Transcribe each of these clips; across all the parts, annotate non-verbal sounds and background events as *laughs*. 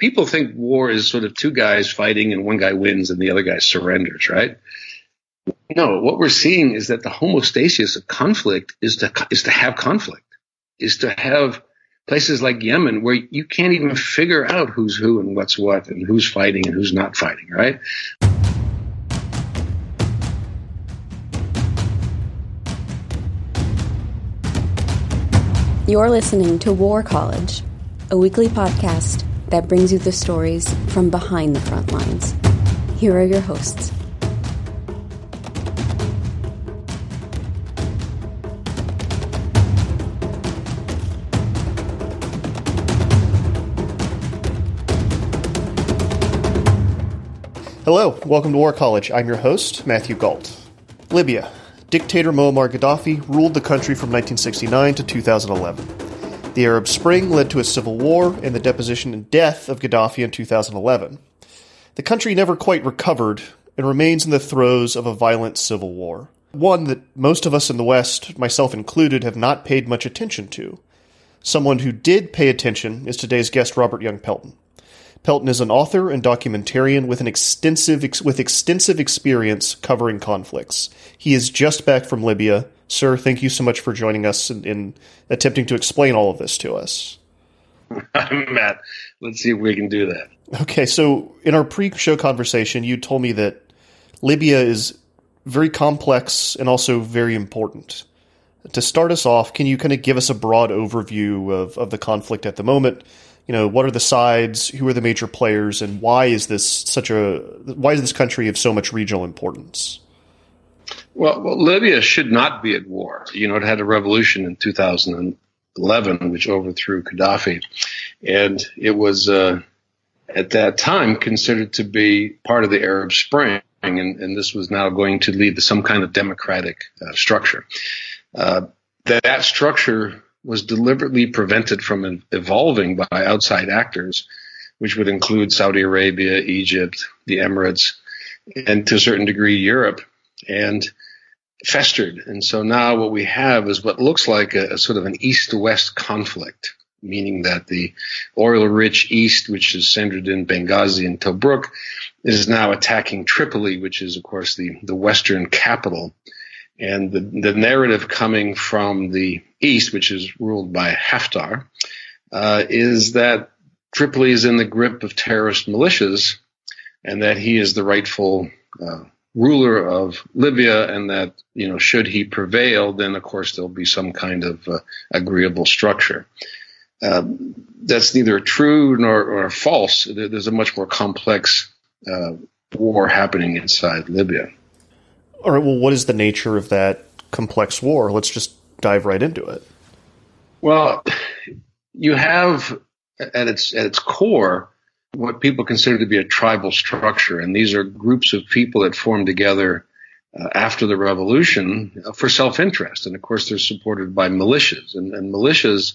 people think war is sort of two guys fighting and one guy wins and the other guy surrenders, right? No, what we're seeing is that the homeostasis of conflict is to is to have conflict, is to have places like Yemen where you can't even figure out who's who and what's what and who's fighting and who's not fighting, right? You're listening to War College, a weekly podcast that brings you the stories from behind the front lines. Here are your hosts. Hello, welcome to War College. I'm your host, Matthew Gault. Libya. Dictator Muammar Gaddafi ruled the country from 1969 to 2011. The Arab Spring led to a civil war and the deposition and death of Gaddafi in 2011. The country never quite recovered and remains in the throes of a violent civil war. One that most of us in the West, myself included, have not paid much attention to. Someone who did pay attention is today's guest, Robert Young Pelton. Pelton is an author and documentarian with an extensive with extensive experience covering conflicts. He is just back from Libya Sir, thank you so much for joining us in, in attempting to explain all of this to us. *laughs* Matt, let's see if we can do that. Okay, so in our pre show conversation, you told me that Libya is very complex and also very important. To start us off, can you kind of give us a broad overview of, of the conflict at the moment? You know, what are the sides? Who are the major players? And why is this such a why is this country of so much regional importance? Well, well, Libya should not be at war. You know, it had a revolution in 2011, which overthrew Gaddafi, and it was uh, at that time considered to be part of the Arab Spring, and, and this was now going to lead to some kind of democratic uh, structure. Uh, that, that structure was deliberately prevented from evolving by outside actors, which would include Saudi Arabia, Egypt, the Emirates, and to a certain degree Europe. And festered. And so now what we have is what looks like a, a sort of an east west conflict, meaning that the oil rich east, which is centered in Benghazi and Tobruk, is now attacking Tripoli, which is, of course, the, the western capital. And the, the narrative coming from the east, which is ruled by Haftar, uh, is that Tripoli is in the grip of terrorist militias and that he is the rightful uh, ruler of Libya, and that you know should he prevail, then of course there'll be some kind of uh, agreeable structure. Um, that's neither true nor, nor, false. There's a much more complex uh, war happening inside Libya. All right. Well, what is the nature of that complex war? Let's just dive right into it. Well, you have at its at its core what people consider to be a tribal structure. And these are groups of people that form together uh, after the revolution uh, for self-interest. And of course, they're supported by militias. And, and militias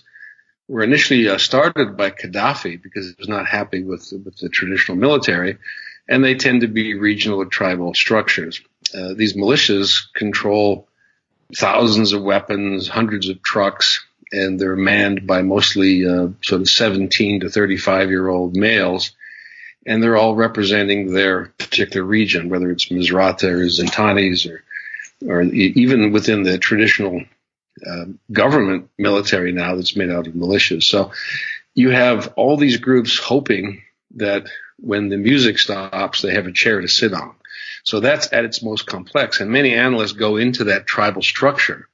were initially uh, started by Gaddafi because he was not happy with, with the traditional military. And they tend to be regional or tribal structures. Uh, these militias control thousands of weapons, hundreds of trucks, and they're manned by mostly uh, sort of 17 to 35 year old males. And they're all representing their particular region, whether it's Misrata or Zintanis or, or even within the traditional uh, government military now that's made out of militias. So you have all these groups hoping that when the music stops, they have a chair to sit on. So that's at its most complex. And many analysts go into that tribal structure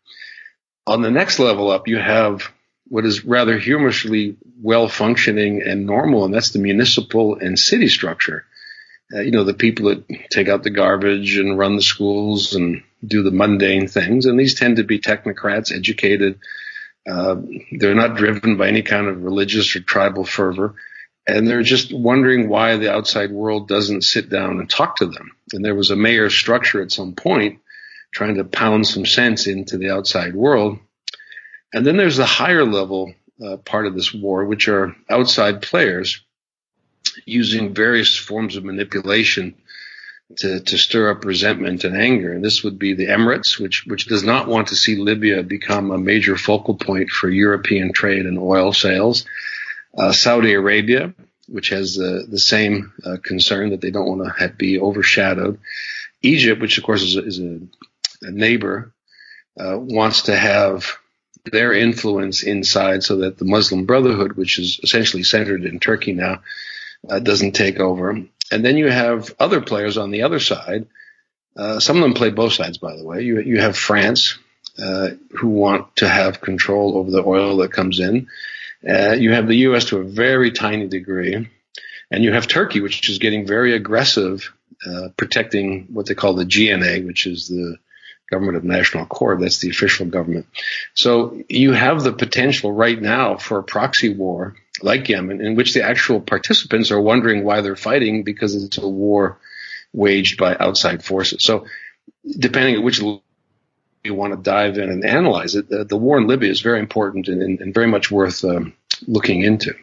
on the next level up, you have what is rather humorously well functioning and normal, and that's the municipal and city structure. Uh, you know, the people that take out the garbage and run the schools and do the mundane things, and these tend to be technocrats, educated. Uh, they're not driven by any kind of religious or tribal fervor, and they're just wondering why the outside world doesn't sit down and talk to them. And there was a mayor structure at some point trying to pound some sense into the outside world. And then there's the higher level uh, part of this war, which are outside players using various forms of manipulation to, to stir up resentment and anger. And this would be the Emirates, which, which does not want to see Libya become a major focal point for European trade and oil sales. Uh, Saudi Arabia, which has the the same uh, concern that they don't want to be overshadowed. Egypt, which of course is a, is a, a neighbor, uh, wants to have their influence inside so that the Muslim Brotherhood, which is essentially centered in Turkey now, uh, doesn't take over. And then you have other players on the other side. Uh, some of them play both sides, by the way. You, you have France, uh, who want to have control over the oil that comes in. Uh, you have the U.S. to a very tiny degree. And you have Turkey, which is getting very aggressive, uh, protecting what they call the GNA, which is the government of national accord. That's the official government. So you have the potential right now for a proxy war like Yemen, in which the actual participants are wondering why they're fighting because it's a war waged by outside forces. So depending on which you want to dive in and analyze it, the, the war in Libya is very important and, and, and very much worth um, looking into.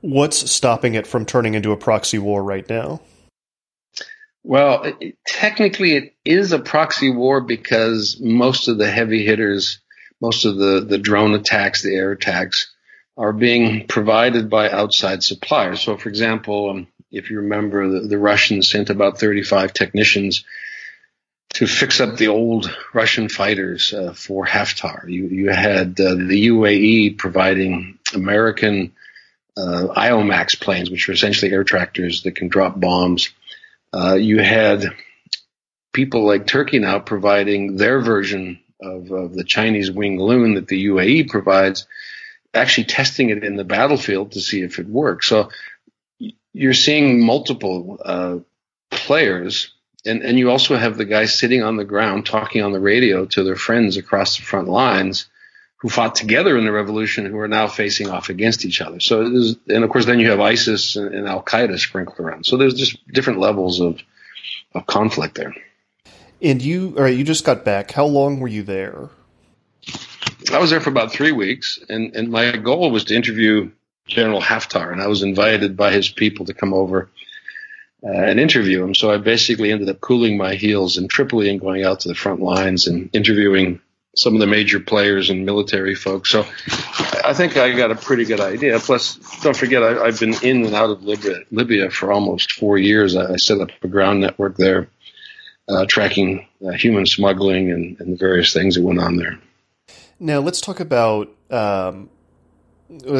What's stopping it from turning into a proxy war right now? Well, it, technically, it is a proxy war because most of the heavy hitters, most of the, the drone attacks, the air attacks, are being provided by outside suppliers. So, for example, um, if you remember, the, the, Russians sent about 35 technicians to fix up the old Russian fighters uh, for Haftar. You, you had uh, the UAE providing American uh, IOMAX planes, which are essentially air tractors that can drop bombs. Uh, you had people like Turkey now providing their version of, of, the Chinese Wing Loong that the UAE provides, actually testing it in the battlefield to see if it works. So you're seeing multiple uh, players, and, and you also have the guys sitting on the ground talking on the radio to their friends across the front lines who fought together in the revolution who are now facing off against each other. So, and of course, then you have ISIS and, and Al Qaeda sprinkled around. So there's just different levels of of conflict there. And you, all right, you just got back. How long were you there? I was there for about three weeks, and and my goal was to interview General Haftar, and I was invited by his people to come over uh, and interview him. So I basically ended up cooling my heels in Tripoli and going out to the front lines and interviewing some of the major players and military folks. So I think I got a pretty good idea. Plus, don't forget, I, have been in and out of Libya, Libya for almost four years. I, set up a ground network there, uh, tracking uh, human smuggling and, and, the various things that went on there. Now, let's talk about um,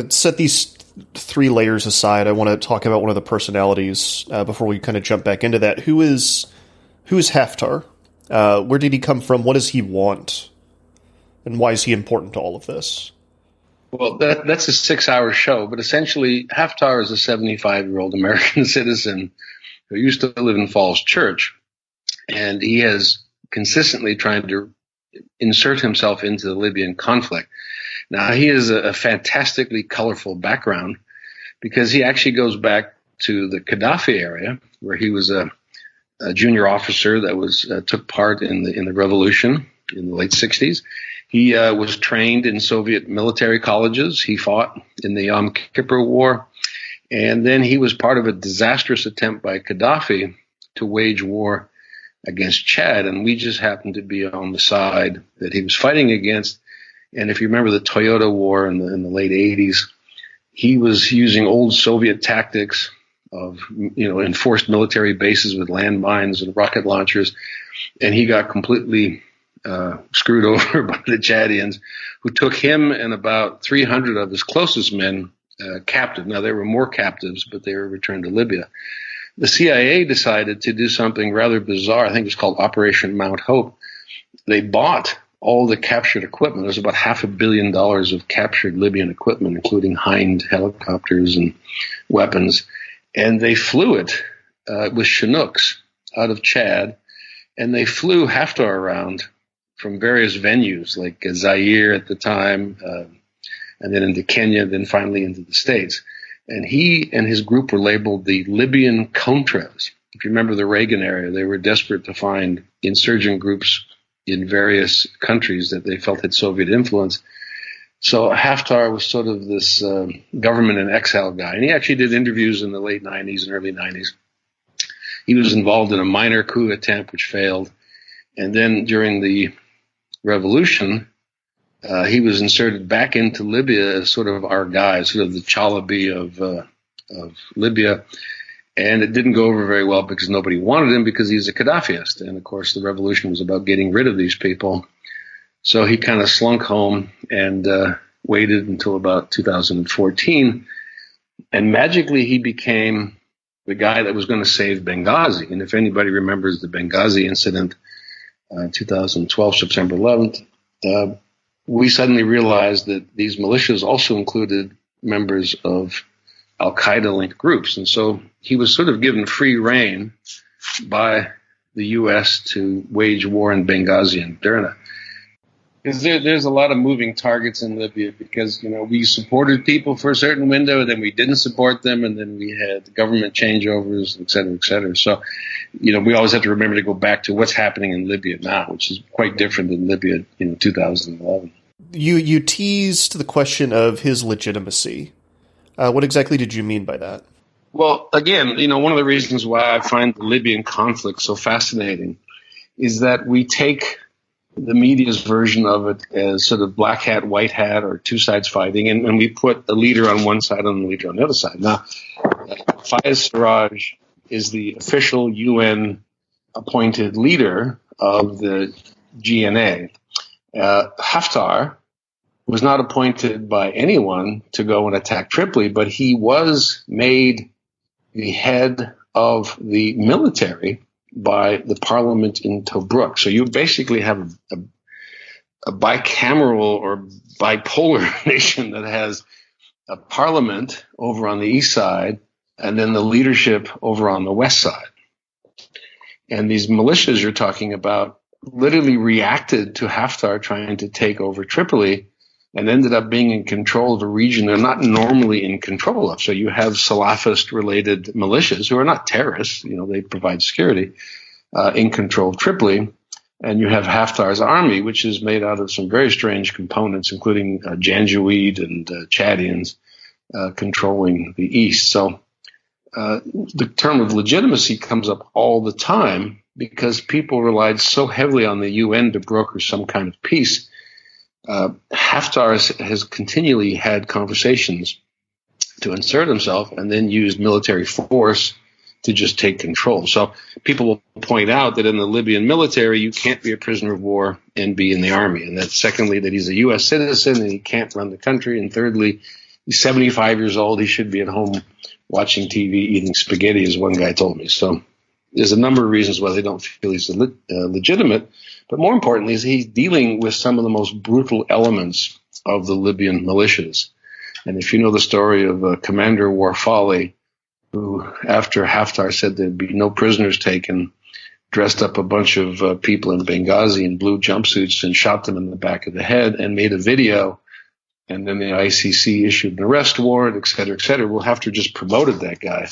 set these three layers aside. I want to talk about one of the personalities uh, before we kind of jump back into that. Who is who is Haftar? Uh, where did he come from? What does he want? And why is he important to all of this? Well, that, that's a six hour show, but essentially, Haftar is a 75 year old American *laughs* citizen who used to live in Falls Church, and he has consistently tried to insert himself into the Libyan conflict. Now, he has a, a fantastically colorful background because he actually goes back to the Gaddafi area where he was a, a junior officer that was uh, took part in the in the revolution in the late 60s he uh, was trained in Soviet military colleges. He fought in the Yom Kippur War. And then he was part of a disastrous attempt by Gaddafi to wage war against Chad. And we just happened to be on the side that he was fighting against. And if you remember the Toyota War in the, in the late 80s, he was using old Soviet tactics of, you know, enforced military bases with landmines and rocket launchers. And he got completely uh, screwed *laughs* over by the Chadians, who took him and about 300 of his closest men uh, captive. Now, there were more captives, but they were returned to Libya. The CIA decided to do something rather bizarre. I think it's called Operation Mount Hope. They bought all the captured equipment. There's about half a billion dollars of captured Libyan equipment, including Hind helicopters and weapons, and they flew it uh, with Chinooks out of Chad, and they flew Haftar around from various venues like Zaire at the time, uh, and then into Kenya, then finally into the States. And he and his group were labeled the Libyan Contras. If you remember the Reagan era, they were desperate to find insurgent groups in various countries that they felt had Soviet influence. So Haftar was sort of this uh, government in exile guy, and he actually did interviews in the late 90s and early 90s. He was involved in a minor coup attempt which failed, and then during the revolution, uh, he was inserted back into Libya as sort of our guy, sort of the Chalabi of uh, of Libya. And it didn't go over very well because nobody wanted him because he's a Gaddafiist. And of course, the revolution was about getting rid of these people. So he kind of slunk home and uh, waited until about 2014. And magically, he became the guy that was going to save Benghazi. And if anybody remembers the Benghazi incident, uh, 2012, September 11th, uh, we suddenly realized that these militias also included members of Al Qaeda linked groups. And so he was sort of given free reign by the U.S. to wage war in Benghazi and Derna. Because there, there's a lot of moving targets in Libya because, you know, we supported people for a certain window, then we didn't support them, and then we had government changeovers, et cetera, et cetera. So, you know, we always have to remember to go back to what's happening in Libya now, which is quite different than Libya in 2011. You, you teased the question of his legitimacy uh, what exactly did you mean by that? Well, again, you know, one of the reasons why I find the Libyan conflict so fascinating is that we take the media's version of it as sort of black hat, white hat, or two sides fighting, and, and we put a leader on one side and a leader on the other side. Now, Fayez Sarraj is the official UN appointed leader of the GNA. Uh, Haftar was not appointed by anyone to go and attack Tripoli, but he was made the head of the military by the parliament in Tobruk. So you basically have a, a bicameral or bipolar *laughs* nation that has a parliament over on the east side and then the leadership over on the west side. And these militias you're talking about literally reacted to Haftar trying to take over Tripoli and ended up being in control of a region they're not normally in control of. So you have Salafist related militias who are not terrorists, you know, they provide security, uh, in control of Tripoli. And you have Haftar's army, which is made out of some very strange components, including uh, Janjaweed and uh, Chadians, uh, controlling the east. So uh, the term of legitimacy comes up all the time because people relied so heavily on the UN to broker some kind of peace uh, Haftar has, has, continually had conversations to insert himself and then used military force to just take control. So people will point out that in the Libyan military, you can't be a prisoner of war and be in the army. And that secondly, that he's a U.S. citizen and he can't run the country. And thirdly, he's 75 years old. He should be at home watching TV, eating spaghetti, as one guy told me. So there's a number of reasons why they don't feel he's le- uh, legitimate. But more importantly, is he's dealing with some of the most brutal elements of the Libyan militias. And if you know the story of uh, Commander Warfali, who after Haftar said there'd be no prisoners taken, dressed up a bunch of uh, people in Benghazi in blue jumpsuits and shot them in the back of the head and made a video. And then the ICC issued an arrest warrant, et cetera, et cetera. Well, Haftar just promoted that guy.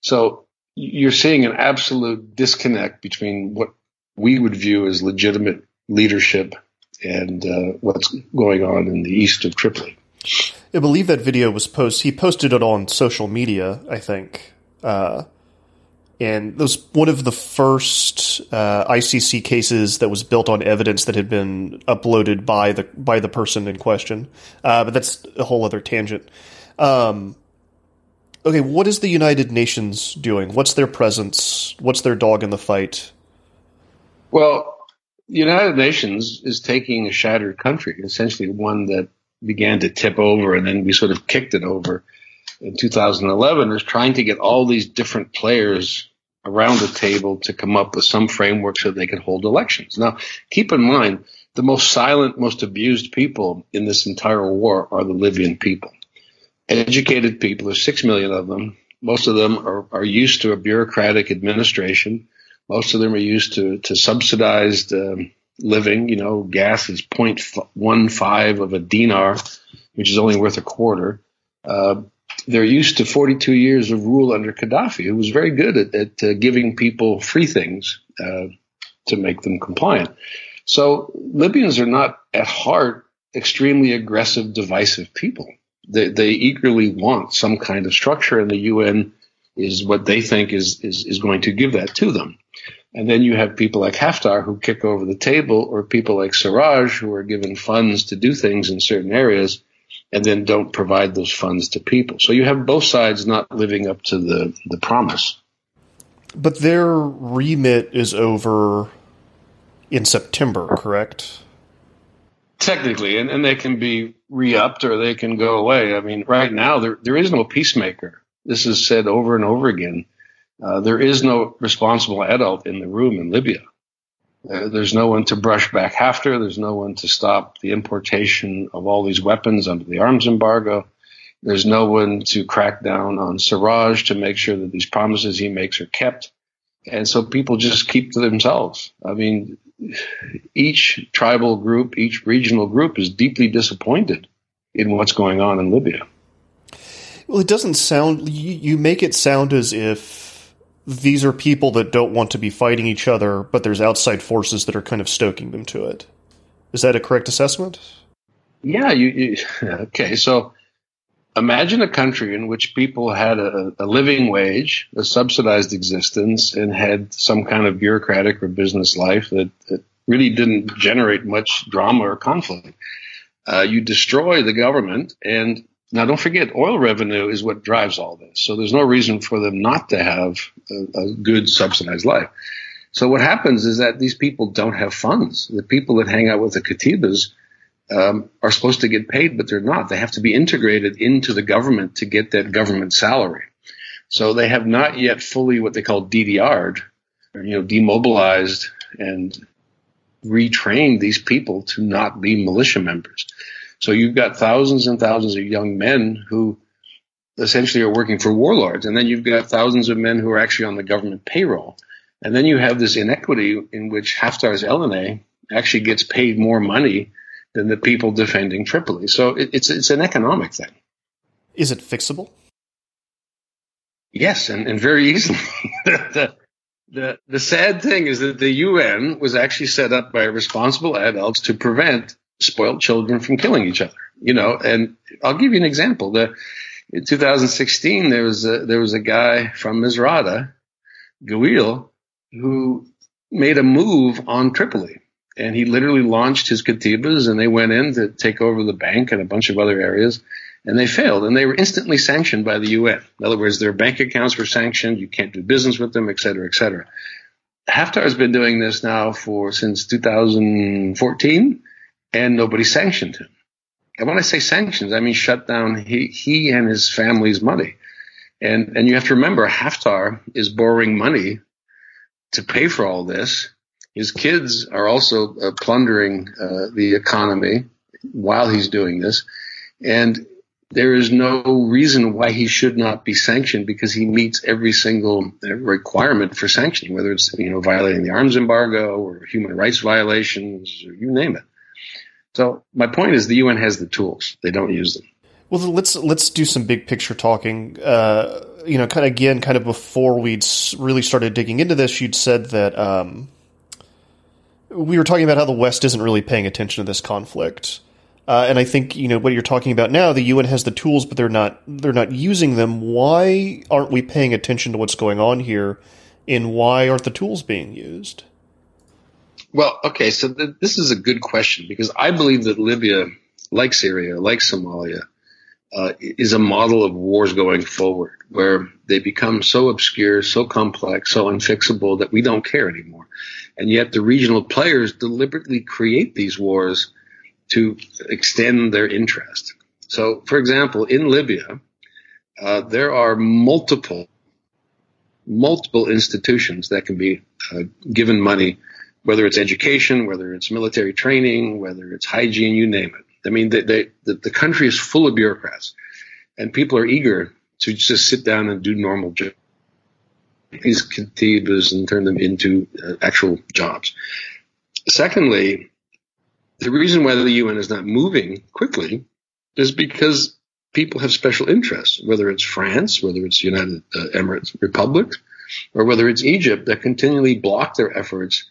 So you're seeing an absolute disconnect between what we would view as legitimate leadership and uh, what's going on in the east of Tripoli. I believe that video was posted. He posted it on social media, I think, uh, and it was one of the first uh, ICC cases that was built on evidence that had been uploaded by the by the person in question. Uh, but that's a whole other tangent. Um, okay, what is the United Nations doing? What's their presence? What's their dog in the fight? Well, the United Nations is taking a shattered country, essentially one that began to tip over and then we sort of kicked it over in 2011 is trying to get all these different players around the table to come up with some framework so they can hold elections. Now, keep in mind, the most silent, most abused people in this entire war are the Libyan people. Educated people, there's six million of them. Most of them are, are used to a bureaucratic administration. Most of them are used to, to subsidized um, living. You know, gas is 0.15 of a dinar, which is only worth a quarter. Uh, they're used to 42 years of rule under Gaddafi, who was very good at, at uh, giving people free things uh, to make them compliant. So Libyans are not at heart extremely aggressive, divisive people. They, they eagerly want some kind of structure, and the UN is what they think is, is, is going to give that to them. And then you have people like Haftar who kick over the table, or people like Sarraj who are given funds to do things in certain areas, and then don't provide those funds to people. So you have both sides not living up to the, the promise. But their remit is over in September, correct? Technically, and, and they can be re upped or they can go away. I mean, right now, there, there is no peacemaker. This is said over and over again. Uh, there is no responsible adult in the room in Libya. Uh, there's no one to brush back Haftar. There's no one to stop the importation of all these weapons under the arms embargo. There's no one to crack down on Sarraj to make sure that these promises he makes are kept. And so people just keep to themselves. I mean, each tribal group, each regional group is deeply disappointed in what's going on in Libya. Well, it doesn't sound, you, you make it sound as if these are people that don't want to be fighting each other, but there's outside forces that are kind of stoking them to it. Is that a correct assessment? Yeah, you, you *laughs* okay. So imagine a country in which people had a, a, living wage, a subsidized existence, and had some kind of bureaucratic or business life that, that really didn't generate much drama or conflict. Uh, you destroy the government, and now don't forget, oil revenue is what drives all this. So there's no reason for them not to have a, a good subsidized life. So what happens is that these people don't have funds. The people that hang out with the katibas um, are supposed to get paid, but they're not. They have to be integrated into the government to get that government salary. So they have not yet fully what they call DDR'd, you know, demobilized and retrained these people to not be militia members. So you've got thousands and thousands of young men who essentially are working for warlords. And then you've got thousands of men who are actually on the government payroll. And then you have this inequity in which Haftar's LNA actually gets paid more money than the people defending Tripoli. So it, it's it's an economic thing. Is it fixable? Yes, and, and very easily. *laughs* the, the the sad thing is that the UN was actually set up by responsible adults to prevent spoiled children from killing each other. You know, and I'll give you an example. The in 2016 there was a there was a guy from Misrata, Ghwell, who made a move on Tripoli and he literally launched his katibas and they went in to take over the bank and a bunch of other areas and they failed and they were instantly sanctioned by the UN. In other words, their bank accounts were sanctioned. You can't do business with them, et cetera, et cetera. Haftar has been doing this now for since 2014 and nobody sanctioned him. And when I say sanctions, I mean shut down he, he and his family's money. And, and you have to remember Haftar is borrowing money to pay for all this his kids are also uh, plundering uh, the economy while he's doing this. And there is no reason why he should not be sanctioned because he meets every single requirement for sanctioning, whether it's, you know, violating the arms embargo or human rights violations, or you name it. So my point is the UN has the tools. They don't use them. Well, let's let's do some big picture talking. Uh, you know, kind of again, kind of before we'd really started digging into this, you'd said that um, we were talking about how the West isn't really paying attention to this conflict. Uh, and I think you know what you're talking about now. The UN has the tools, but they're not they're not using them. Why aren't we paying attention to what's going on here? And why aren't the tools being used? Well, okay, so th- this is a good question because I believe that Libya, like Syria, like Somalia, uh, is a model of wars going forward where they become so obscure, so complex, so unfixable that we don't care anymore. And yet the regional players deliberately create these wars to extend their interest. So, for example, in Libya, uh, there are multiple, multiple institutions that can be uh, given money, whether it's education, whether it's military training, whether it's hygiene, you name it. I mean, they, they, the, the country is full of bureaucrats, and people are eager to just sit down and do normal jobs these katibas and turn them into uh, actual jobs. Secondly, the reason why the UN is not moving quickly is because people have special interests, whether it's France, whether it's United uh, Emirates Republic, or whether it's Egypt that continually block their efforts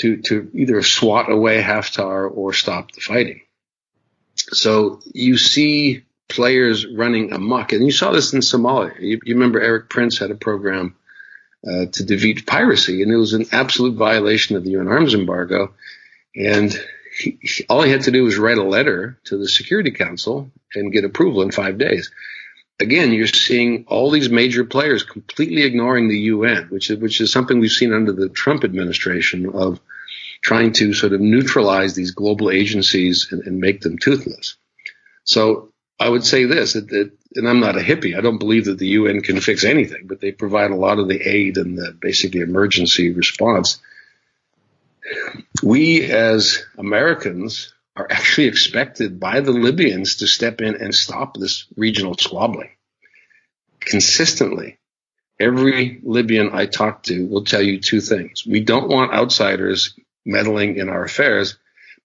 to, to either swat away Haftar or stop the fighting. So you see players running amok, and you saw this in Somalia. You, you remember Erik Prince had a program uh, to defeat piracy, and it was an absolute violation of the UN arms embargo. And he, all he had to do was write a letter to the Security Council and get approval in five days. Again, you're seeing all these major players completely ignoring the UN, which is which is something we've seen under the Trump administration of trying to sort of neutralize these global agencies and, and make them toothless. So I would say this, and I'm not a hippie. I don't believe that the UN can fix anything, but they provide a lot of the aid and the basically emergency response. We as Americans are actually expected by the Libyans to step in and stop this regional squabbling consistently. Every Libyan I talk to will tell you two things. We don't want outsiders meddling in our affairs,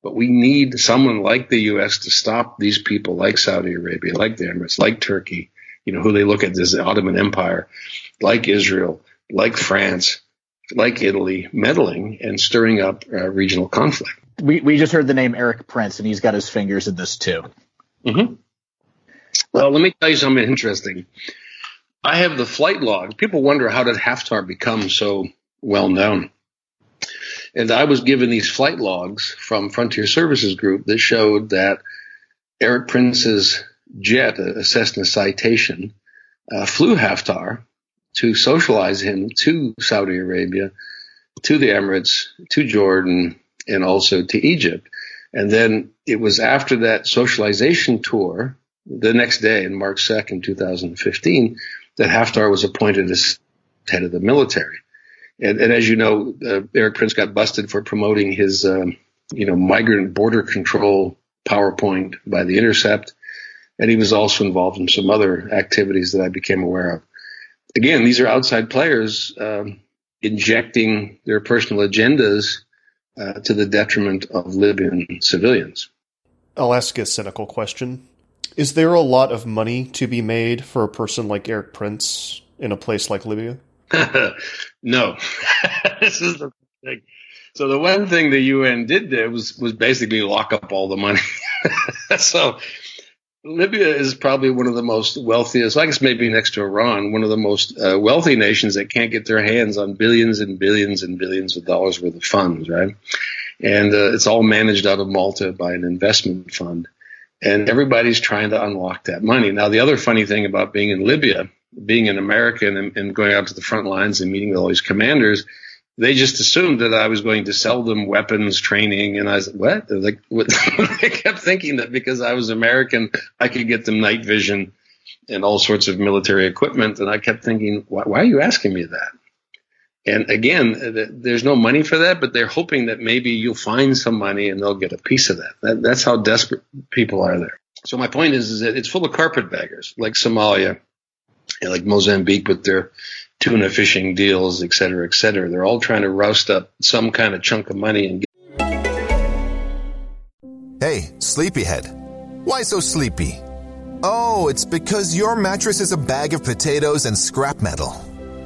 but we need someone like the U.S. to stop these people like Saudi Arabia, like the Emirates, like Turkey, you know, who they look at as the Ottoman Empire, like Israel, like France, like Italy, meddling and stirring up uh, regional conflict. We, we just heard the name Erik Prince, and he's got his fingers in this too. Mm-hmm. Well, let me tell you something interesting. I have the flight log. People wonder how did Haftar become so well known? And I was given these flight logs from Frontier Services Group that showed that Erik Prince's jet, a Cessna Citation, uh, flew Haftar to socialize him to Saudi Arabia, to the Emirates, to Jordan, and also to Egypt. And then it was after that socialization tour, the next day, in March 2nd, 2015, that Haftar was appointed as head of the military. And, and as you know, uh, Erik Prince got busted for promoting his, um, you know, migrant border control PowerPoint by the Intercept. And he was also involved in some other activities that I became aware of. Again, these are outside players um, injecting their personal agendas uh, to the detriment of Libyan civilians. I'll ask a cynical question. Is there a lot of money to be made for a person like Erik Prince in a place like Libya? *laughs* no, *laughs* this is the thing. So the one thing the UN did there was was basically lock up all the money. *laughs* so Libya is probably one of the most wealthiest, I guess maybe next to Iran, one of the most uh, wealthy nations that can't get their hands on billions and billions and billions of dollars worth of funds, right? And uh, it's all managed out of Malta by an investment fund. And everybody's trying to unlock that money. Now, the other funny thing about being in Libya being an American and, and, going out to the front lines and meeting with all these commanders, they just assumed that I was going to sell them weapons training. And I said, what? Like, what? *laughs* they kept thinking that because I was American, I could get them night vision and all sorts of military equipment. And I kept thinking, why, why are you asking me that? And again, uh, there's no money for that, but they're hoping that maybe you'll find some money and they'll get a piece of that. that that's how desperate people are there. So my point is, is that it's full of carpetbaggers like Somalia like Mozambique with their tuna fishing deals, et cetera, et cetera. They're all trying to roust up some kind of chunk of money and get. Hey, sleepyhead. Why so sleepy? Oh, it's because your mattress is a bag of potatoes and scrap metal.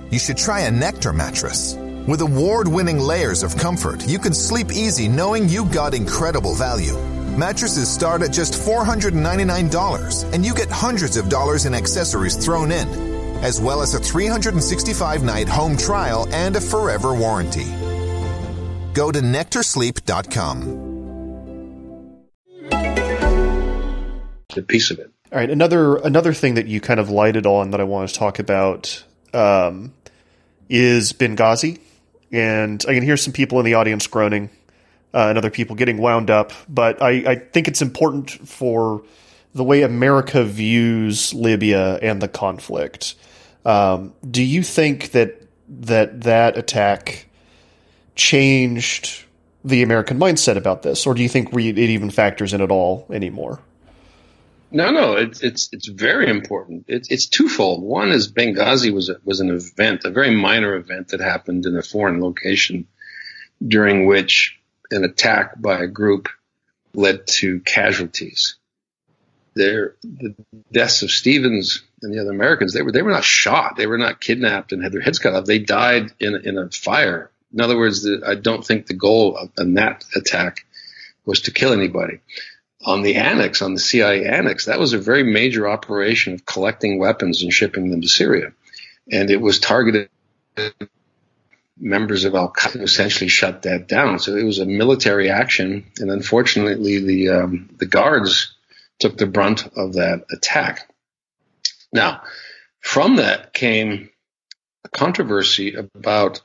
You should try a Nectar mattress. With award winning layers of comfort, you can sleep easy knowing you got incredible value. Mattresses start at just $499, and you get hundreds of dollars in accessories thrown in, as well as a 365 night home trial and a forever warranty. Go to nectarsleep.com. A piece of it. All right, another another thing that you kind of lighted on that I want to talk about um, is Benghazi, and I can hear some people in the audience groaning uh, and other people getting wound up. But I, I think it's important for the way America views Libya and the conflict. Um, do you think that that that attack changed the American mindset about this, or do you think it even factors in at all anymore? No, no, it's it's it's very important. It's it's twofold. One is Benghazi was was an event, a very minor event that happened in a foreign location, during which an attack by a group led to casualties. There, the deaths of Stevens and the other Americans, they were they were not shot, they were not kidnapped and had their heads cut off. They died in in a fire. In other words, the, I don't think the goal of, of that attack was to kill anybody. On the annex, on the CIA annex, that was a very major operation of collecting weapons and shipping them to Syria, and it was targeted members of Al Qaeda essentially shut that down. So it was a military action, and unfortunately, the um, the guards took the brunt of that attack. Now, from that came a controversy about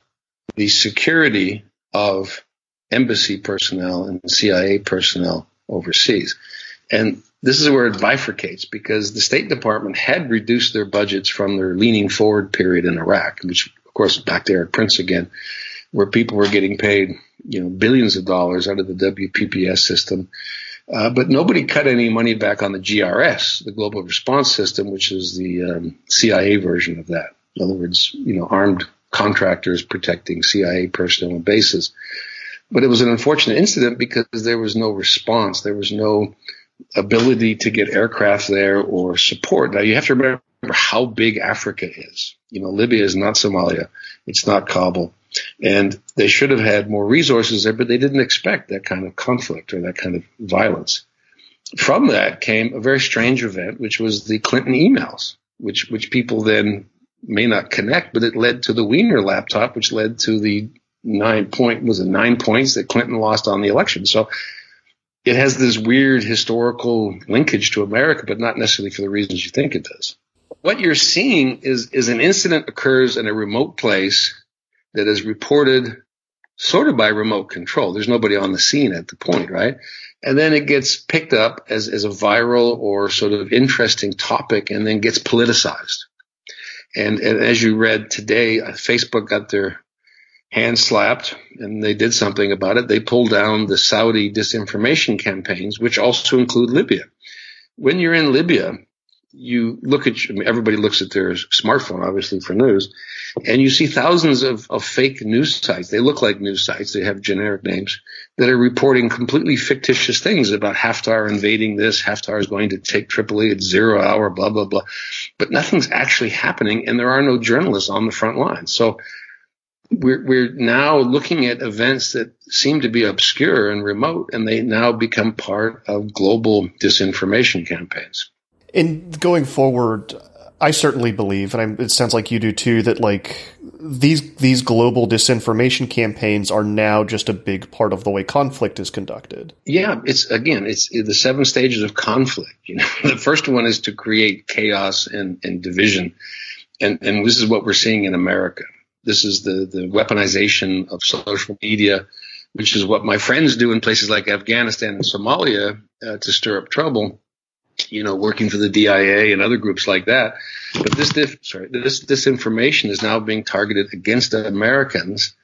the security of embassy personnel and CIA personnel overseas. And this is where it bifurcates because the State Department had reduced their budgets from their leaning forward period in Iraq, which of course back to Erik Prince again, where people were getting paid, you know, billions of dollars out of the WPPS system. Uh, but nobody cut any money back on the GRS, the Global Response System, which is the um, CIA version of that. In other words, you know, armed contractors protecting CIA personnel and bases. But it was an unfortunate incident because there was no response. There was no ability to get aircraft there or support. Now you have to remember how big Africa is. You know, Libya is not Somalia. It's not Kabul. And they should have had more resources there, but they didn't expect that kind of conflict or that kind of violence. From that came a very strange event, which was the Clinton emails, which, which people then may not connect, but it led to the Wiener laptop, which led to the nine point was it nine points that Clinton lost on the election. So it has this weird historical linkage to America, but not necessarily for the reasons you think it does. What you're seeing is is an incident occurs in a remote place that is reported sort of by remote control. There's nobody on the scene at the point, right? And then it gets picked up as, as a viral or sort of interesting topic and then gets politicized. And, and as you read today, uh, Facebook got their hand slapped and they did something about it. They pulled down the Saudi disinformation campaigns, which also include Libya. When you're in Libya, you look at, I mean, everybody looks at their smartphone, obviously for news, and you see thousands of, of fake news sites. They look like news sites. They have generic names that are reporting completely fictitious things about Haftar invading this. Haftar is going to take Tripoli at zero hour, blah, blah, blah. But nothing's actually happening and there are no journalists on the front line So we're, we're now looking at events that seem to be obscure and remote, and they now become part of global disinformation campaigns. In going forward, I certainly believe, and I, it sounds like you do too, that like these these global disinformation campaigns are now just a big part of the way conflict is conducted. Yeah, it's again, it's the seven stages of conflict. You know, *laughs* the first one is to create chaos and, and division, and and this is what we're seeing in America. This is the, the weaponization of social media, which is what my friends do in places like Afghanistan and Somalia uh, to stir up trouble. You know, working for the DIA and other groups like that. But this, dif- sorry, this disinformation is now being targeted against Americans,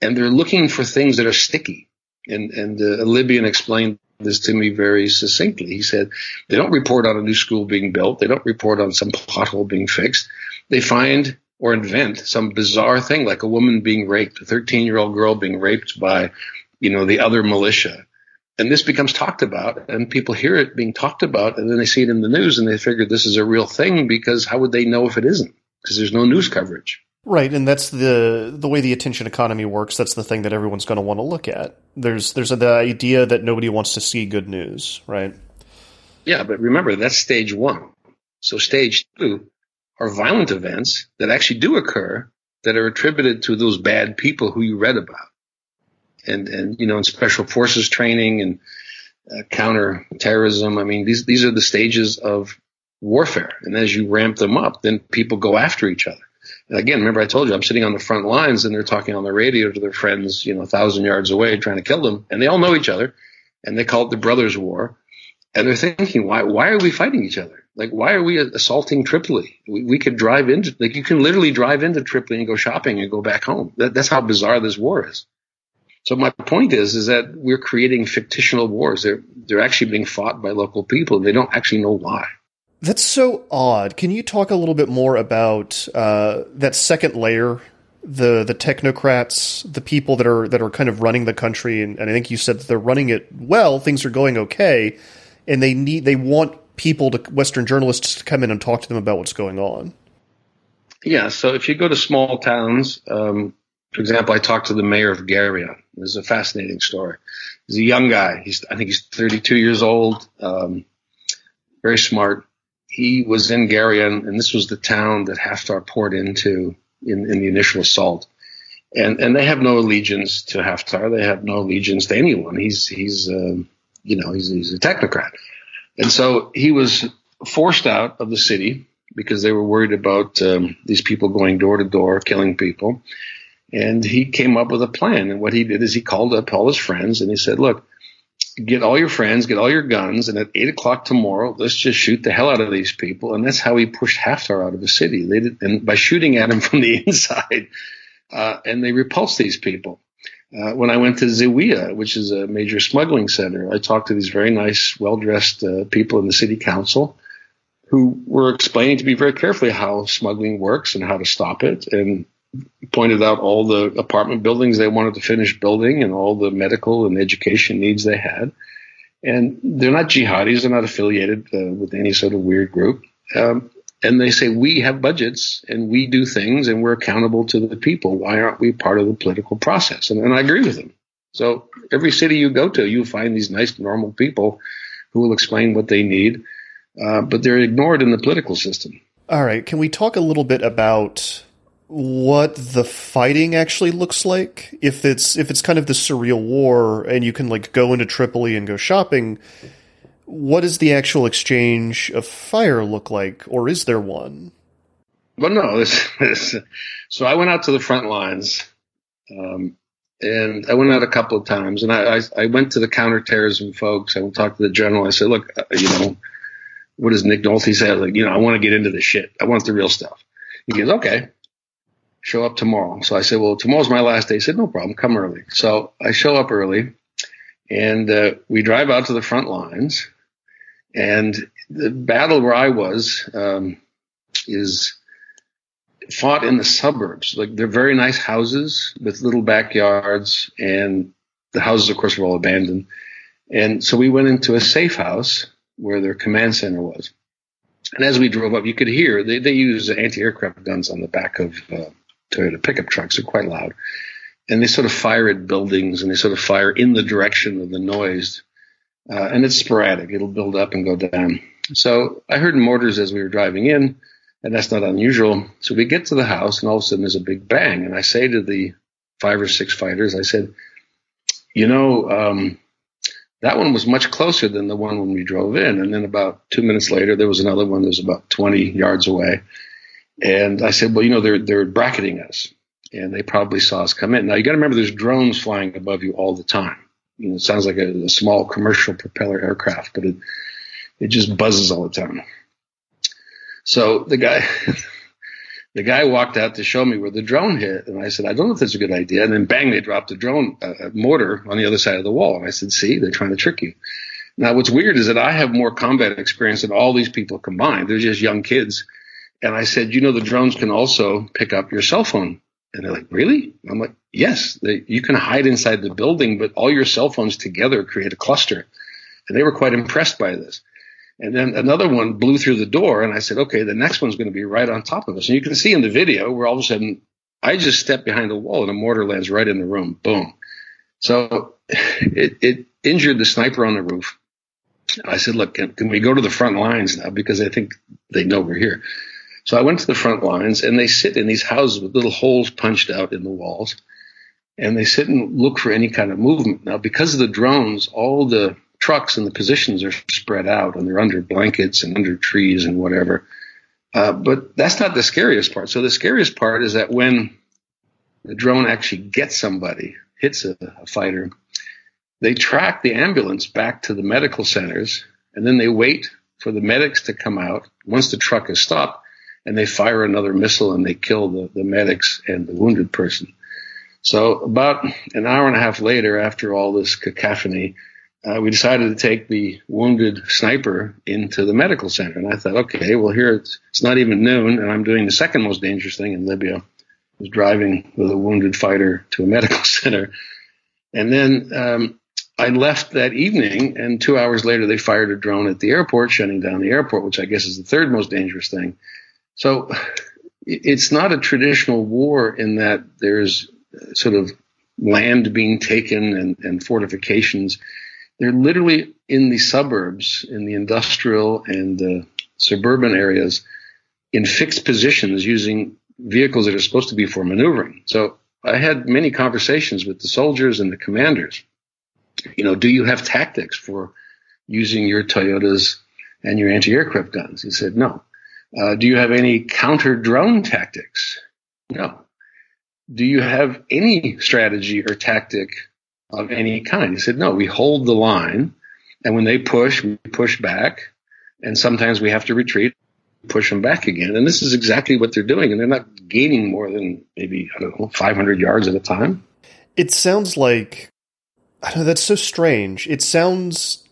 and they're looking for things that are sticky. And and uh, a Libyan explained this to me very succinctly. He said they don't report on a new school being built. They don't report on some pothole being fixed. They find or invent some bizarre thing like a woman being raped, a 13 year old girl being raped by, you know, the other militia. And this becomes talked about and people hear it being talked about and then they see it in the news and they figure this is a real thing because how would they know if it isn't? Because there's no news coverage. Right, and that's the the way the attention economy works. That's the thing that everyone's going to want to look at. There's there's the idea that nobody wants to see good news, right? Yeah, but remember that's stage one. So stage two are violent events that actually do occur that are attributed to those bad people who you read about. And, and, you know, in special forces training and uh, counter terrorism, I mean, these, these are the stages of warfare. And as you ramp them up, then people go after each other. And again, remember I told you I'm sitting on the front lines and they're talking on the radio to their friends, you know, a thousand yards away trying to kill them. And they all know each other and they call it the brothers war. And they're thinking, why, why are we fighting each other? Like, why are we assaulting Tripoli? We, we could drive into, like, you can literally drive into Tripoli and go shopping and go back home. That, that's how bizarre this war is. So my point is, is that we're creating fictional wars. They're, they're actually being fought by local people. They don't actually know why. That's so odd. Can you talk a little bit more about uh, that second layer the the technocrats, the people that are that are kind of running the country, and, and, I think you said that they're running it well. Things are going okay, and they need they want people to Western journalists to come in and talk to them about what's going on? Yeah, so if you go to small towns, um, for example, I talked to the mayor of Gharyan. This is a fascinating story. He's a young guy. He's I think he's 32 years old. Um, very smart. He was in Gharyan, and this was the town that Haftar poured into in, in the initial assault. and and they have no allegiance to Haftar. They have no allegiance to anyone. He's he's uh, you know he's he's a technocrat, and so he was forced out of the city because they were worried about um, these people going door to door killing people. And he came up with a plan. And what he did is he called up all his friends and he said, "Look, get all your friends, get all your guns, and at eight o'clock tomorrow, let's just shoot the hell out of these people." And that's how he pushed Haftar out of the city. They did, and by shooting at him *laughs* from the inside uh, and they repulsed these people. Uh, when I went to Zawiya, which is a major smuggling center, I talked to these very nice, well-dressed uh, people in the city council who were explaining to me very carefully how smuggling works and how to stop it, and pointed out all the apartment buildings they wanted to finish building and all the medical and education needs they had. And they're not jihadis; they're not affiliated uh, with any sort of weird group. Um, and they say we have budgets and we do things and we're accountable to the people. Why aren't we part of the political process? And, and I agree with them. So every city you go to, you find these nice, normal people who will explain what they need, uh, but they're ignored in the political system. All right, can we talk a little bit about what the fighting actually looks like? If it's if it's kind of the surreal war, and you can like go into Tripoli and go shopping what does the actual exchange of fire look like, or is there one? Well, no. *laughs* So I went out to the front lines, um, and I went out a couple of times, and I, I, I went to the counterterrorism folks. I talked to the general. I said, "Look, uh, you know, what does Nick Nolte say? Like, you know, I want to get into the shit. I want the real stuff." He goes, "Okay." Show up tomorrow. So I said, well, tomorrow's my last day. He said, no problem. Come early. So I show up early and uh, we drive out to the front lines and the battle where I was um, is fought in the suburbs. Like they're very nice houses with little backyards, and the houses, of course, were all abandoned. And so we went into a safe house where their command center was. And as we drove up, you could hear they, they use anti-aircraft guns on the back of uh, Toyota pickup trucks. They're quite loud, and they sort of fire at buildings and they sort of fire in the direction of the noise uh, and it's sporadic. It'll build up and go down. So I heard mortars as we were driving in, and that's not unusual. So we get to the house, and all of a sudden there's a big bang. And I say to the five or six fighters, I said, you know, um, that one was much closer than the one when we drove in. And then about two minutes later, there was another one that was about 20 yards away. And I said, well, you know, they're, they're bracketing us and they probably saw us come in. Now you got to remember there's drones flying above you all the time you know, it sounds like a, a small commercial propeller aircraft, but it it just buzzes all the time. So the guy, *laughs* the guy walked out to show me where the drone hit, and I said, I don't know if that's a good idea. And then bang, they dropped a drone a mortar on the other side of the wall, and I said, See, they're trying to trick you. Now, what's weird is that I have more combat experience than all these people combined. They're just young kids. And I said, you know, the drones can also pick up your cell phone and they're like, really? I'm like, yes, they, you can hide inside the building, but all your cell phones together create a cluster. And they were quite impressed by this. And then another one blew through the door, and I said, okay, the next one's going to be right on top of us. And you can see in the video where all of a sudden I just stepped behind the wall and a mortar lands right in the room. Boom. So it, it injured the sniper on the roof. I said, look, can, can we go to the front lines now? Because I think they know we're here. So I went to the front lines and they sit in these houses with little holes punched out in the walls and they sit and look for any kind of movement. Now, because of the drones, all the trucks and the positions are spread out and they're under blankets and under trees and whatever. Uh, but that's not the scariest part. So the scariest part is that when the drone actually gets somebody, hits a, a fighter, they track the ambulance back to the medical centers and then they wait for the medics to come out. Once the truck is stopped, and they fire another missile and they kill the, the medics and the wounded person. So about an hour and a half later, after all this cacophony, uh, we decided to take the wounded sniper into the medical center. And I thought, okay, well here it's, it's not even noon, and I'm doing the second most dangerous thing in Libya, was driving with a wounded fighter to a medical *laughs* center. And then um, I left that evening, and two hours later, they fired a drone at the airport, shutting down the airport, which I guess is the third most dangerous thing. So it's not a traditional war in that there's sort of land being taken and, and fortifications. They're literally in the suburbs, in the industrial and the suburban areas, in fixed positions using vehicles that are supposed to be for maneuvering. So I had many conversations with the soldiers and the commanders. You know, do you have tactics for using your Toyotas and your anti-aircraft guns? He said, no. Uh, do you have any counter drone tactics? No. Do you have any strategy or tactic of any kind? He said, no, we hold the line and when they push, we push back and sometimes we have to retreat, push them back again. And this is exactly what they're doing. And they're not gaining more than maybe, I don't know, 500 yards at a time. It sounds like, I don't know, that's so strange. It sounds,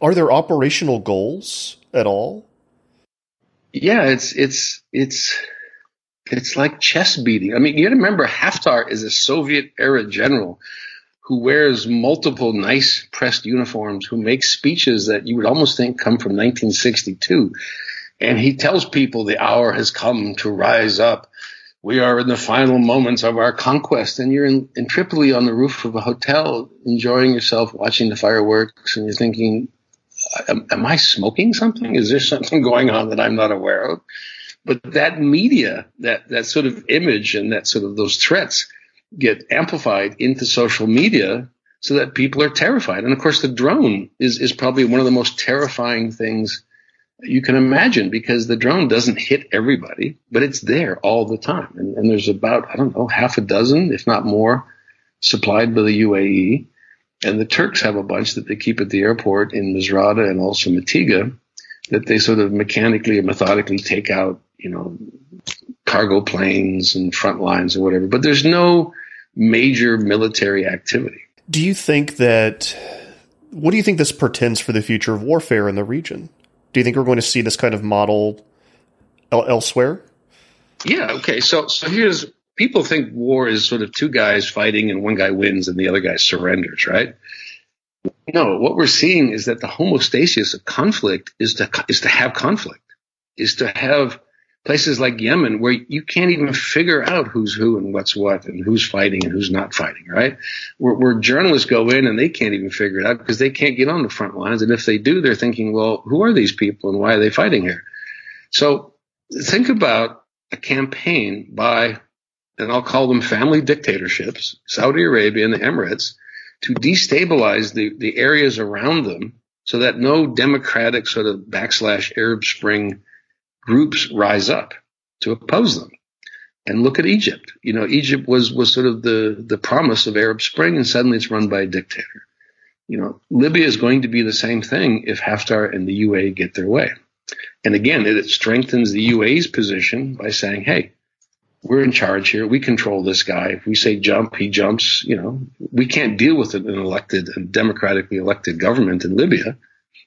are there operational goals at all? Yeah, it's it's it's it's like chest beating. I mean, you got to remember Haftar is a Soviet era general who wears multiple nice pressed uniforms, who makes speeches that you would almost think come from 1962. And he tells people the hour has come to rise up. We are in the final moments of our conquest. And you're in, in Tripoli on the roof of a hotel, enjoying yourself, watching the fireworks, and you're thinking, am, am I smoking something? Is there something going on that I'm not aware of? But that media, that, that sort of image and that sort of those threats get amplified into social media so that people are terrified. And of course, the drone is, is probably one of the most terrifying things you can imagine because the drone doesn't hit everybody, but it's there all the time. And, and there's about, I don't know, half a dozen, if not more, supplied by the UAE. And the Turks have a bunch that they keep at the airport in Misrata and also Mitiga that they sort of mechanically and methodically take out, you know, cargo planes and front lines or whatever. But there's no major military activity. Do you think that, what do you think this portends for the future of warfare in the region? Do you think we're going to see this kind of model elsewhere? Yeah. Okay. So, so here's people think war is sort of two guys fighting and one guy wins and the other guy surrenders, right? No, what we're seeing is that the homeostasis of conflict is to is to have conflict, is to have places like Yemen where you can't even figure out who's who and what's what and who's fighting and who's not fighting, right? Where, where, journalists go in and they can't even figure it out because they can't get on the front lines. And if they do, they're thinking, well, who are these people and why are they fighting here? So think about a campaign by, and I'll call them family dictatorships, Saudi Arabia and the Emirates, to destabilize the, the areas around them so that no democratic sort of backslash Arab Spring groups rise up to oppose them. And look at Egypt. You know, Egypt was, was sort of the, the promise of Arab Spring and suddenly it's run by a dictator. You know, Libya is going to be the same thing if Haftar and the UAE get their way. And again, it, it strengthens the UAE's position by saying, hey, we're in charge here. We control this guy. If we say jump, he jumps. You know, we can't deal with an elected democratically elected government in Libya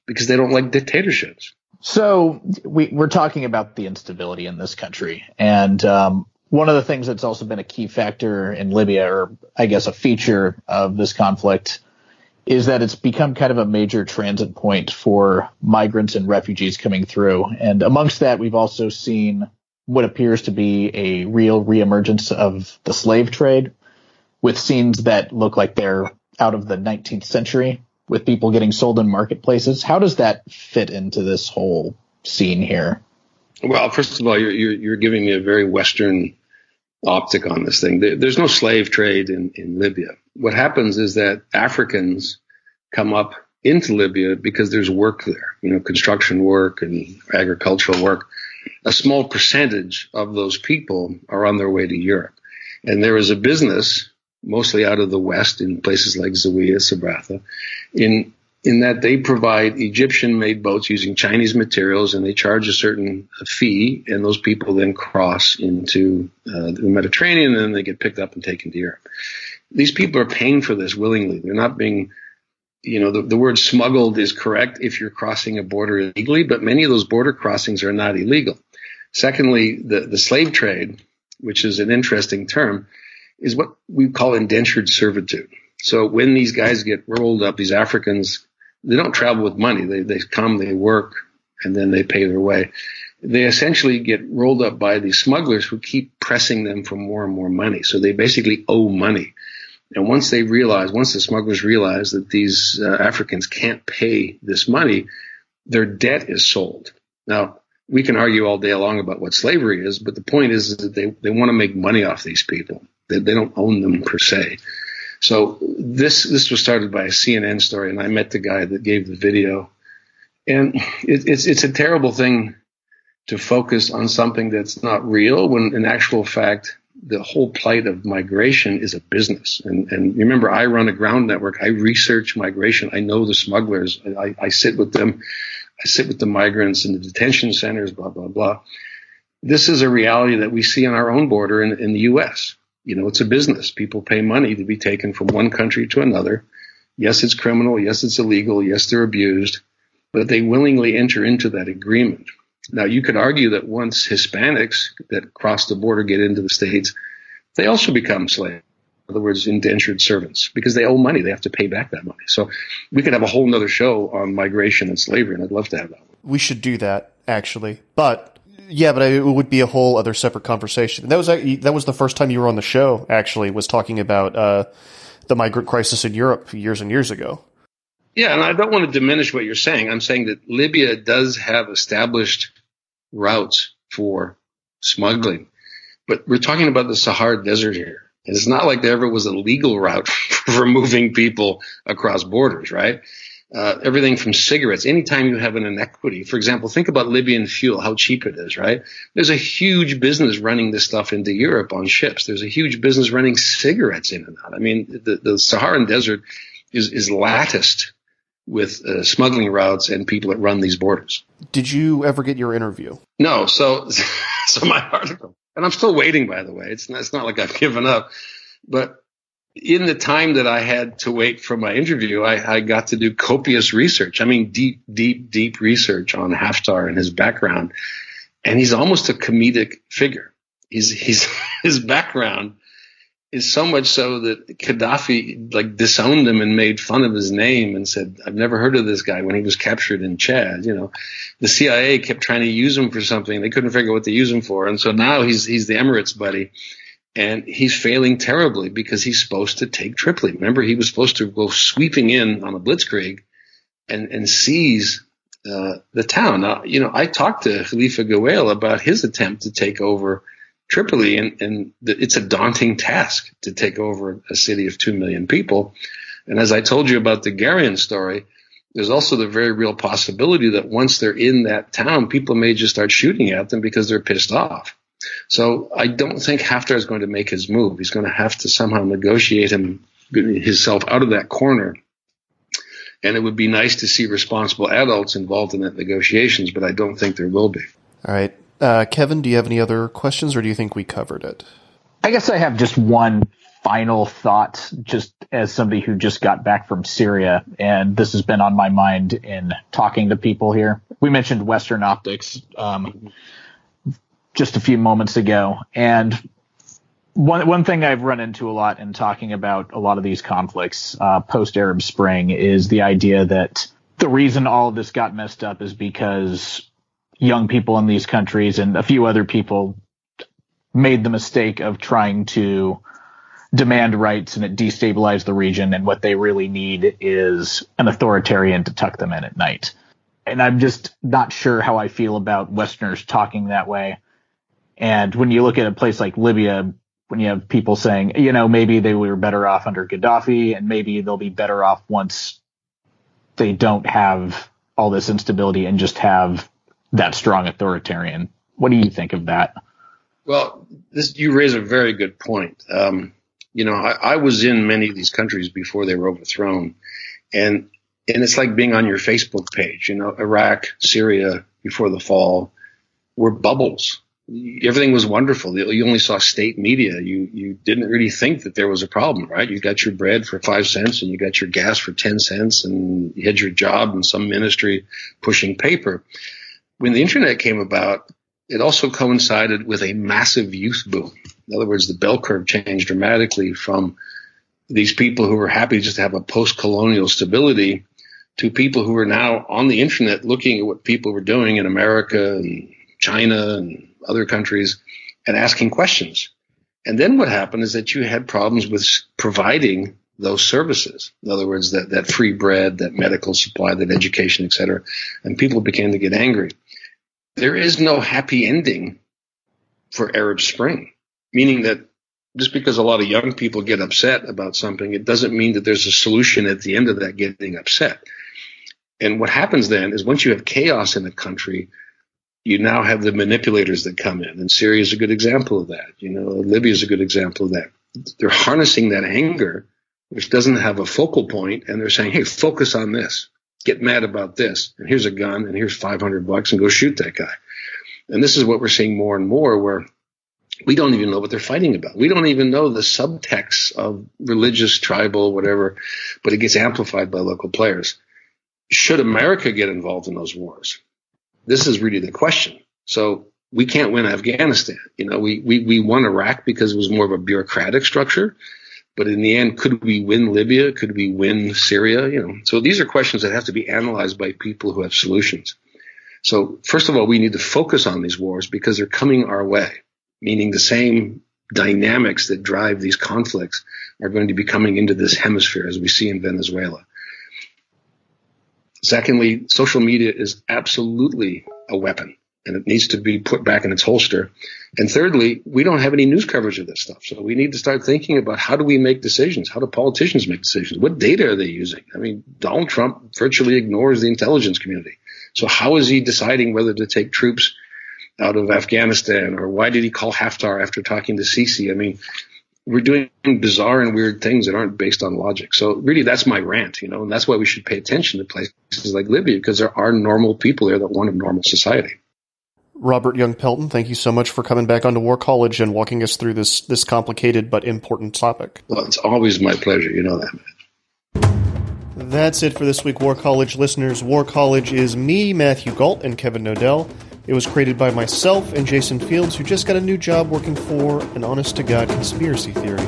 because they don't like dictatorships. So we, are talking about the instability in this country, and um, one of the things that's also been a key factor in Libya, or I guess a feature of this conflict, is that it's become kind of a major transit point for migrants and refugees coming through. And amongst that, we've also seen what appears to be a real reemergence of the slave trade, with scenes that look like they're out of the 19th century with people getting sold in marketplaces. How does that fit into this whole scene here? Well, first of all, you're, you're, you're giving me a very Western optic on this thing. There's no slave trade in, in Libya. What happens is that Africans come up into Libya because there's work there, you know, construction work and agricultural work. A small percentage of those people are on their way to Europe. And there is a business mostly out of the West in places like Zawiya, Sabratha, in in that they provide Egyptian-made boats using Chinese materials, and they charge a certain fee, and those people then cross into uh, the Mediterranean, and then they get picked up and taken to Europe. These people are paying for this willingly. They're not being, you know, the, the word smuggled is correct if you're crossing a border illegally, but many of those border crossings are not illegal. Secondly, the, the slave trade, which is an interesting term, is what we call indentured servitude. So when these guys get rolled up, these Africans, they don't travel with money. They, they come, they work, and then they pay their way. They essentially get rolled up by these smugglers who keep pressing them for more and more money. So they basically owe money. And once they realize, once the smugglers realize that these uh, Africans can't pay this money, their debt is sold. Now, we can argue all day long about what slavery is, but the point is that they, they want to make money off these people. They, they don't own them per se. So this this was started by a CNN story, and I met the guy that gave the video, and it, it's it's a terrible thing to focus on something that's not real when in actual fact the whole plight of migration is a business. And, and remember, I run a ground network. I research migration. I know the smugglers. I, I sit with them. I sit with the migrants in the detention centers, blah, blah, blah. This is a reality that we see on our own border in, in the U.S. You know, it's a business. People pay money to be taken from one country to another. Yes, it's criminal. Yes, it's illegal. Yes, they're abused, but they willingly enter into that agreement. Now, you could argue that once Hispanics that cross the border get into the States, they also become slaves. In other words, indentured servants because they owe money. They have to pay back that money. So we could have a whole other show on migration and slavery, and I'd love to have that. We should do that, actually. But yeah, but it would be a whole other separate conversation. That was that was the first time you were on the show. Actually, was talking about uh, the migrant crisis in Europe years and years ago. Yeah, and I don't want to diminish what you're saying. I'm saying that Libya does have established routes for smuggling, but we're talking about the Sahara Desert here. And it's not like there ever was a legal route *laughs* for moving people across borders, right? Uh, everything from cigarettes. Anytime you have an inequity, for example, think about Libyan fuel, how cheap it is, right? There's a huge business running this stuff into Europe on ships. There's a huge business running cigarettes in and out. I mean, the, the Saharan desert is, is latticed with uh, smuggling routes and people that run these borders. Did you ever get your interview? No. So, *laughs* so my article, and I'm still waiting, by the way. It's not, it's not like I've given up, but in the time that I had to wait for my interview, I, I, got to do copious research. I mean, deep, deep, deep research on Haftar and his background. And he's almost a comedic figure. He's, he's, *laughs* his background is so much so that Gaddafi like disowned him and made fun of his name and said, I've never heard of this guy when he was captured in Chad. You know, the CIA kept trying to use him for something. They couldn't figure out what to use him for. And so now he's, he's the Emirates buddy and he's failing terribly because he's supposed to take Tripoli. Remember, he was supposed to go sweeping in on a blitzkrieg and, and seize uh, the town. Now, you know, I talked to Khalifa Ghwell about his attempt to take over Tripoli, and, and it's a daunting task to take over a city of two million people. And as I told you about the Gharyan story, there's also the very real possibility that once they're in that town, people may just start shooting at them because they're pissed off. So I don't think Haftar is going to make his move. He's going to have to somehow negotiate him himself out of that corner. And it would be nice to see responsible adults involved in that negotiations, but I don't think there will be. All right. Uh, Kevin, do you have any other questions, or do you think we covered it? I guess I have just one final thought, just as somebody who just got back from Syria, and this has been on my mind in talking to people here. We mentioned Western optics um, just a few moments ago, and one one thing I've run into a lot in talking about a lot of these conflicts uh, post Arab Spring is the idea that the reason all of this got messed up is because young people in these countries and a few other people made the mistake of trying to demand rights and it destabilized the region. And what they really need is an authoritarian to tuck them in at night. And I'm just not sure how I feel about Westerners talking that way. And when you look at a place like Libya, when you have people saying, you know, maybe they were better off under Gaddafi and maybe they'll be better off once they don't have all this instability and just have that strong authoritarian. What do you think of that? Well, this you raise a very good point. Um, you know, I, I, was in many of these countries before they were overthrown, and and it's like being on your Facebook page. You know, Iraq, Syria before the fall were bubbles. Everything was wonderful. You only saw state media. You you didn't really think that there was a problem, right? You got your bread for five cents, and you got your gas for ten cents, and you had your job in some ministry pushing paper when the internet came about, it also coincided with a massive youth boom. In other words, the bell curve changed dramatically from these people who were happy just to have a post-colonial stability to people who are now on the internet looking at what people were doing in America and China and other countries and asking questions. And then what happened is that you had problems with providing those services. In other words, that, that free bread, that medical supply, that education, et cetera. And people began to get angry there is no happy ending for Arab Spring, meaning that just because a lot of young people get upset about something, it doesn't mean that there's a solution at the end of that getting upset. And what happens then is once you have chaos in a country, you now have the manipulators that come in. And Syria is a good example of that. You know, Libya is a good example of that. They're harnessing that anger, which doesn't have a focal point, and they're saying, hey, focus on this. Get mad about this. And here's a gun, and here's 500 bucks, and go shoot that guy. And this is what we're seeing more and more, where we don't even know what they're fighting about. We don't even know the subtext of religious, tribal, whatever, but it gets amplified by local players. Should America get involved in those wars? This is really the question. So we can't win Afghanistan. You know, we, we, we won Iraq because it was more of a bureaucratic structure. But in the end, could we win Libya? Could we win Syria? You know, so these are questions that have to be analyzed by people who have solutions. So first of all, we need to focus on these wars because they're coming our way meaning the same dynamics that drive these conflicts are going to be coming into this hemisphere as we see in Venezuela. Secondly, social media is absolutely a weapon and it needs to be put back in its holster. And thirdly, we don't have any news coverage of this stuff. So we need to start thinking about how do we make decisions? How do politicians make decisions? What data are they using? I mean, Donald Trump virtually ignores the intelligence community. So how is he deciding whether to take troops out of Afghanistan, or why did he call Haftar after talking to Sisi? I mean, we're doing bizarre and weird things that aren't based on logic. So really, that's my rant, you know, and that's why we should pay attention to places like Libya because there are normal people there that want a normal society. Robert Young Pelton, thank you so much for coming back onto War College and walking us through this this complicated but important topic. Well, it's always my pleasure. You know that. That's it for this week, War College listeners. War College is me, Matthew Gault, and Kevin Knodell. It was created by myself and Jason Fields, who just got a new job working for an honest to God conspiracy theory.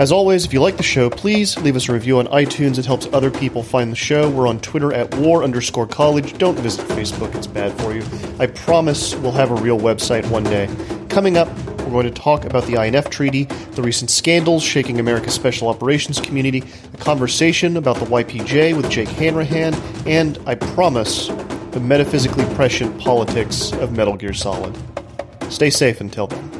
As always, if you like the show, please leave us a review on iTunes. It helps other people find the show. We're on Twitter at war underscore college. Don't visit Facebook, it's bad for you. I promise we'll have a real website one day. Coming up, we're going to talk about the INF Treaty, the recent scandals shaking America's special operations community, a conversation about the YPJ with Jake Hanrahan, and I promise the metaphysically prescient politics of Metal Gear Solid. Stay safe until then.